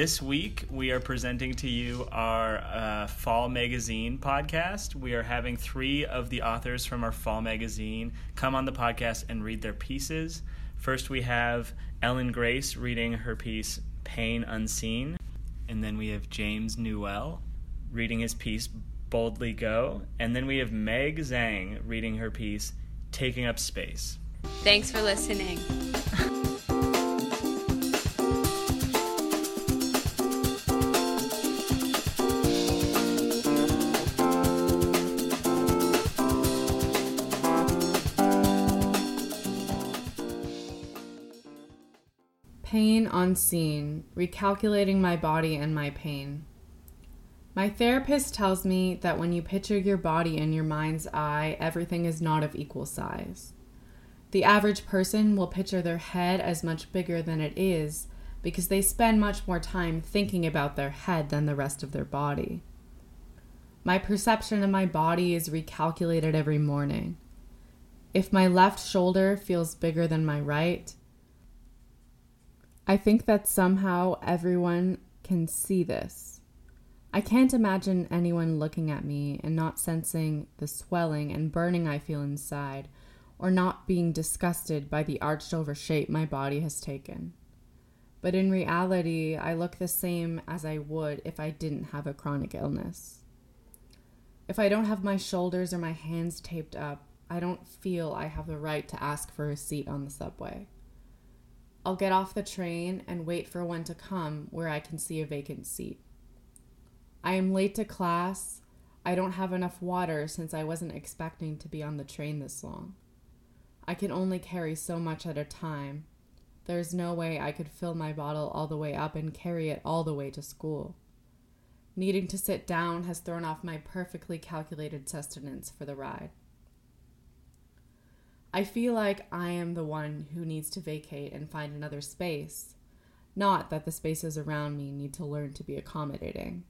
This week, we are presenting to you our uh, Fall Magazine podcast. We are having three of the authors from our Fall Magazine come on the podcast and read their pieces. First, we have Ellen Grace reading her piece, Pain Unseen. And then we have James Newell reading his piece, Boldly Go. And then we have Meg Zhang reading her piece, Taking Up Space. Thanks for listening. Pain unseen, recalculating my body and my pain. My therapist tells me that when you picture your body in your mind's eye, everything is not of equal size. The average person will picture their head as much bigger than it is because they spend much more time thinking about their head than the rest of their body. My perception of my body is recalculated every morning. If my left shoulder feels bigger than my right, I think that somehow everyone can see this. I can't imagine anyone looking at me and not sensing the swelling and burning I feel inside, or not being disgusted by the arched over shape my body has taken. But in reality, I look the same as I would if I didn't have a chronic illness. If I don't have my shoulders or my hands taped up, I don't feel I have the right to ask for a seat on the subway. I'll get off the train and wait for one to come where I can see a vacant seat. I am late to class. I don't have enough water since I wasn't expecting to be on the train this long. I can only carry so much at a time. There's no way I could fill my bottle all the way up and carry it all the way to school. Needing to sit down has thrown off my perfectly calculated sustenance for the ride. I feel like I am the one who needs to vacate and find another space, not that the spaces around me need to learn to be accommodating.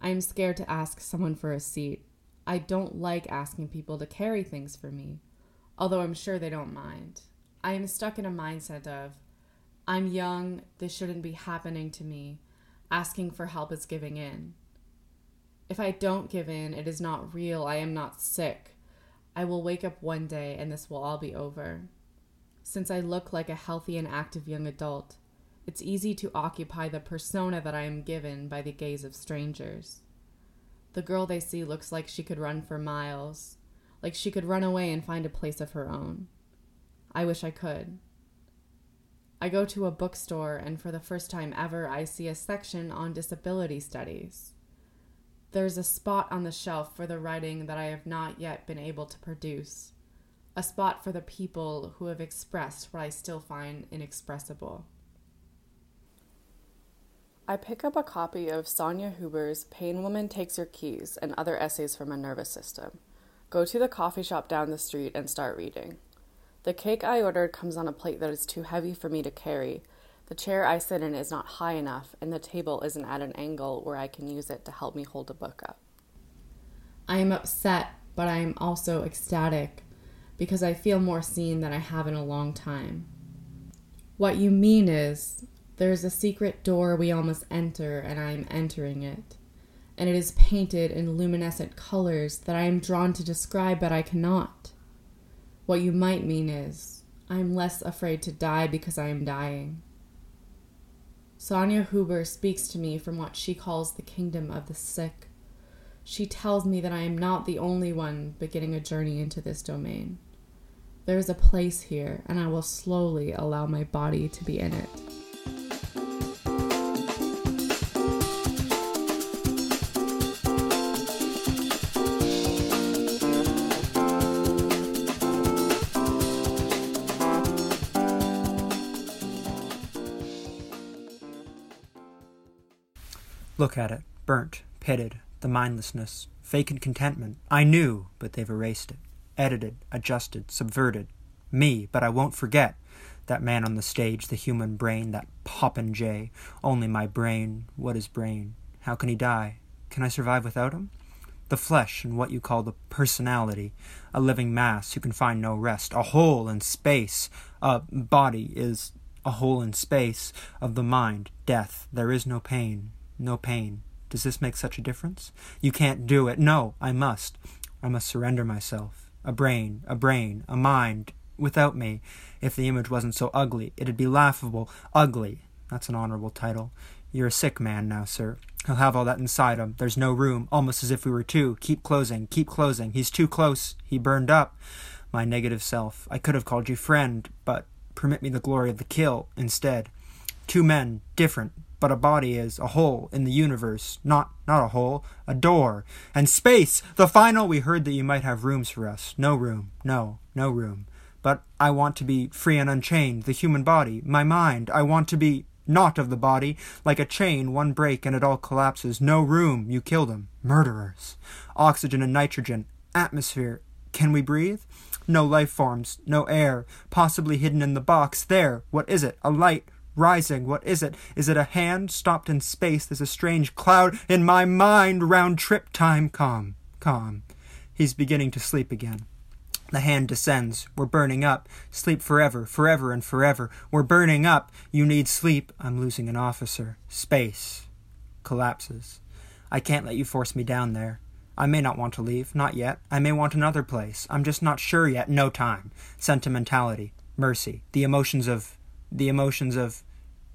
I am scared to ask someone for a seat. I don't like asking people to carry things for me, although I'm sure they don't mind. I am stuck in a mindset of, I'm young, this shouldn't be happening to me. Asking for help is giving in. If I don't give in, it is not real. I am not sick. I will wake up one day and this will all be over. Since I look like a healthy and active young adult, it's easy to occupy the persona that I am given by the gaze of strangers. The girl they see looks like she could run for miles, like she could run away and find a place of her own. I wish I could. I go to a bookstore, and for the first time ever, I see a section on disability studies. There's a spot on the shelf for the writing that I have not yet been able to produce, a spot for the people who have expressed what I still find inexpressible. I pick up a copy of Sonya Huber's Pain Woman Takes Your Keys and other essays from a nervous system. Go to the coffee shop down the street and start reading. The cake I ordered comes on a plate that is too heavy for me to carry, the chair I sit in is not high enough, and the table isn't at an angle where I can use it to help me hold a book up. I am upset, but I am also ecstatic because I feel more seen than I have in a long time. What you mean is, there's a secret door we all must enter, and I am entering it. And it is painted in luminescent colors that I am drawn to describe, but I cannot. What you might mean is, I am less afraid to die because I am dying. Sonya Huber speaks to me from what she calls the kingdom of the sick. She tells me that I am not the only one beginning a journey into this domain. There is a place here, and I will slowly allow my body to be in it. Look at it, burnt, pitted, the mindlessness, vacant contentment. I knew, but they've erased it. Edited, adjusted, subverted. Me, but I won't forget. That man on the stage, the human brain, that popinjay. Only my brain. What is brain? How can he die? Can I survive without him? The flesh and what you call the personality, a living mass who can find no rest, a hole in space, a body is a hole in space, of the mind, death. There is no pain, no pain. Does this make such a difference? You can't do it. No, I must. I must surrender myself. A brain, a brain, a mind, without me. If the image wasn't so ugly, it'd be laughable. Ugly. That's an honorable title. You're a sick man now, sir. He'll have all that inside him. There's no room, almost as if we were two. Keep closing, keep closing. He's too close. He burned up. My negative self. I could have called you friend, but permit me the glory of the kill instead. Two men, different, but a body is a hole in the universe, not not a hole, a door. And space, the final we heard that you might have rooms for us. No room, no, no room. But I want to be free and unchained, the human body, my mind. I want to be not of the body, like a chain, one break and it all collapses. No room, you kill them. Murderers. Oxygen and nitrogen, atmosphere. Can we breathe? No life forms, no air, possibly hidden in the box. There, what is it? A light, rising. What is it? Is it a hand stopped in space? There's a strange cloud in my mind. Round trip time. Calm, calm. He's beginning to sleep again. The hand descends. We're burning up. Sleep forever, forever and forever. We're burning up. You need sleep. I'm losing an officer. Space. Collapses. I can't let you force me down there. I may not want to leave. Not yet. I may want another place. I'm just not sure yet. No time. Sentimentality. Mercy. The emotions of. The emotions of.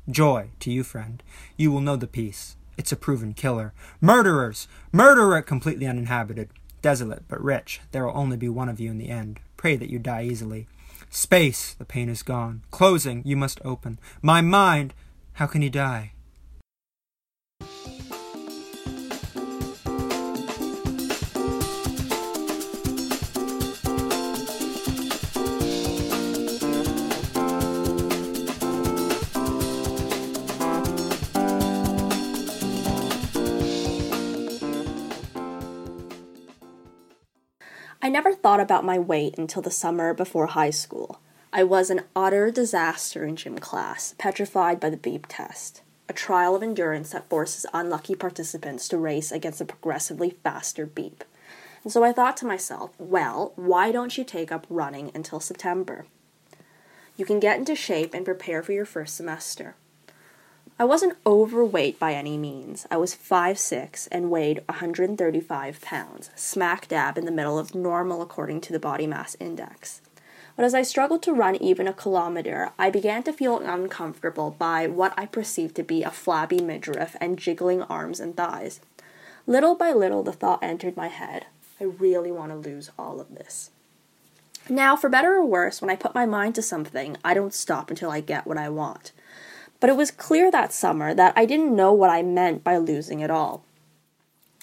Joy to you, friend. You will know the peace. It's a proven killer. Murderers! Murderer completely uninhabited desolate but rich. There will only be one of you in the end. Pray that you die easily. Space, the pain is gone. Closing, you must open. My mind, how can he die? I never thought about my weight until the summer before high school. I was an utter disaster in gym class, petrified by the beep test, a trial of endurance that forces unlucky participants to race against a progressively faster beep. And so I thought to myself, well, why don't you take up running until September? You can get into shape and prepare for your first semester. I wasn't overweight by any means. I was 5'6 and weighed 135 pounds, smack dab in the middle of normal according to the body mass index. But as I struggled to run even a kilometer, I began to feel uncomfortable by what I perceived to be a flabby midriff and jiggling arms and thighs. Little by little, the thought entered my head I really want to lose all of this. Now, for better or worse, when I put my mind to something, I don't stop until I get what I want. But it was clear that summer that I didn't know what I meant by losing it all.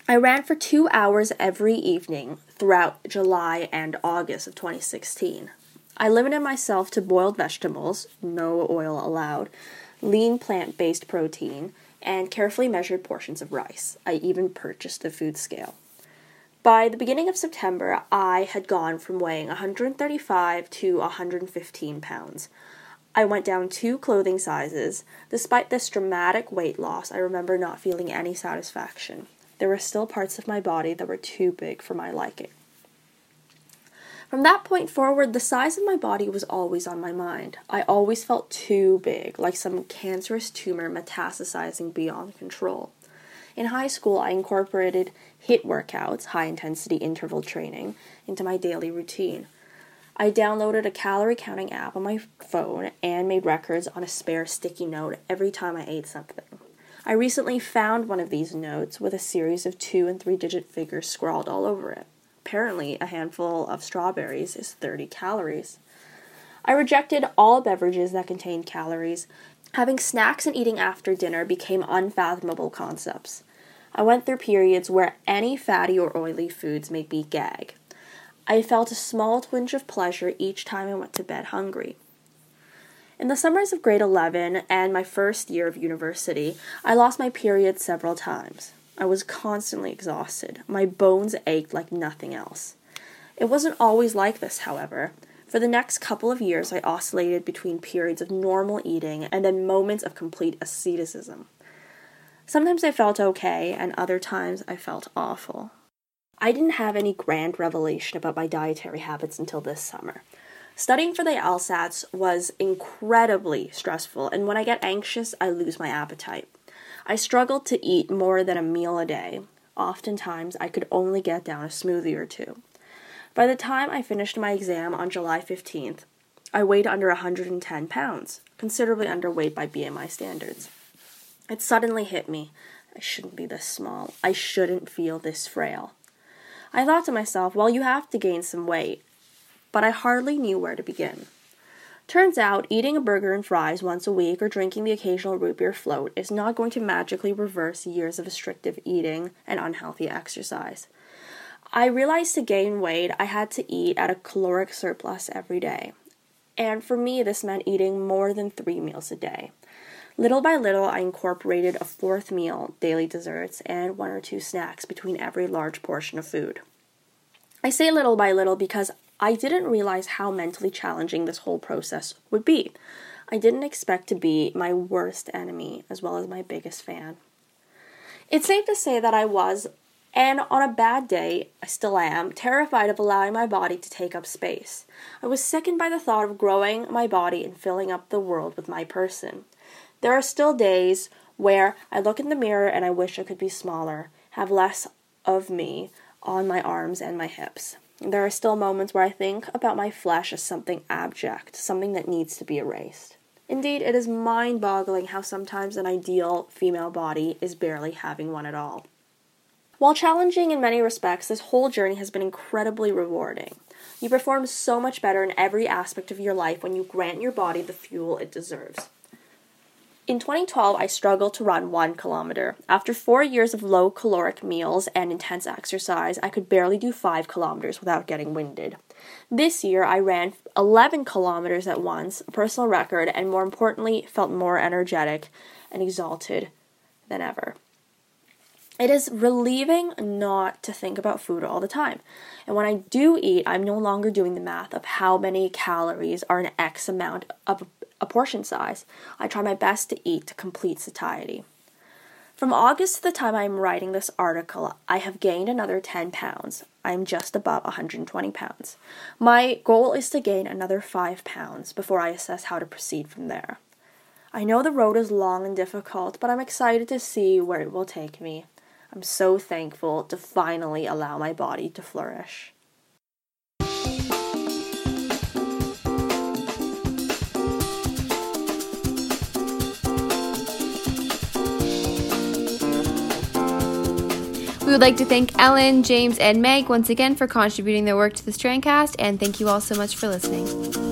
I ran for two hours every evening throughout July and August of 2016. I limited myself to boiled vegetables, no oil allowed, lean plant based protein, and carefully measured portions of rice. I even purchased a food scale. By the beginning of September, I had gone from weighing 135 to 115 pounds. I went down two clothing sizes. Despite this dramatic weight loss, I remember not feeling any satisfaction. There were still parts of my body that were too big for my liking. From that point forward, the size of my body was always on my mind. I always felt too big, like some cancerous tumor metastasizing beyond control. In high school, I incorporated HIIT workouts, high intensity interval training, into my daily routine. I downloaded a calorie counting app on my phone and made records on a spare sticky note every time I ate something. I recently found one of these notes with a series of two and three digit figures scrawled all over it. Apparently, a handful of strawberries is 30 calories. I rejected all beverages that contained calories. Having snacks and eating after dinner became unfathomable concepts. I went through periods where any fatty or oily foods made me gag. I felt a small twinge of pleasure each time I went to bed hungry. In the summers of grade 11 and my first year of university, I lost my period several times. I was constantly exhausted. My bones ached like nothing else. It wasn't always like this, however. For the next couple of years, I oscillated between periods of normal eating and then moments of complete asceticism. Sometimes I felt okay, and other times I felt awful. I didn't have any grand revelation about my dietary habits until this summer. Studying for the LSATs was incredibly stressful, and when I get anxious, I lose my appetite. I struggled to eat more than a meal a day. Oftentimes, I could only get down a smoothie or two. By the time I finished my exam on July 15th, I weighed under 110 pounds, considerably underweight by BMI standards. It suddenly hit me I shouldn't be this small. I shouldn't feel this frail. I thought to myself, well, you have to gain some weight, but I hardly knew where to begin. Turns out, eating a burger and fries once a week or drinking the occasional root beer float is not going to magically reverse years of restrictive eating and unhealthy exercise. I realized to gain weight, I had to eat at a caloric surplus every day. And for me, this meant eating more than three meals a day. Little by little, I incorporated a fourth meal, daily desserts, and one or two snacks between every large portion of food. I say little by little because I didn't realize how mentally challenging this whole process would be. I didn't expect to be my worst enemy as well as my biggest fan. It's safe to say that I was, and on a bad day, I still am, terrified of allowing my body to take up space. I was sickened by the thought of growing my body and filling up the world with my person. There are still days where I look in the mirror and I wish I could be smaller, have less of me on my arms and my hips. There are still moments where I think about my flesh as something abject, something that needs to be erased. Indeed, it is mind boggling how sometimes an ideal female body is barely having one at all. While challenging in many respects, this whole journey has been incredibly rewarding. You perform so much better in every aspect of your life when you grant your body the fuel it deserves. In 2012, I struggled to run one kilometer. After four years of low caloric meals and intense exercise, I could barely do five kilometers without getting winded. This year, I ran 11 kilometers at once, a personal record, and more importantly, felt more energetic and exalted than ever. It is relieving not to think about food all the time. And when I do eat, I'm no longer doing the math of how many calories are an X amount of a portion size. I try my best to eat to complete satiety. From August to the time I am writing this article, I have gained another 10 pounds. I am just above 120 pounds. My goal is to gain another 5 pounds before I assess how to proceed from there. I know the road is long and difficult, but I'm excited to see where it will take me. I'm so thankful to finally allow my body to flourish. We would like to thank Ellen, James, and Meg once again for contributing their work to the Strandcast, and thank you all so much for listening.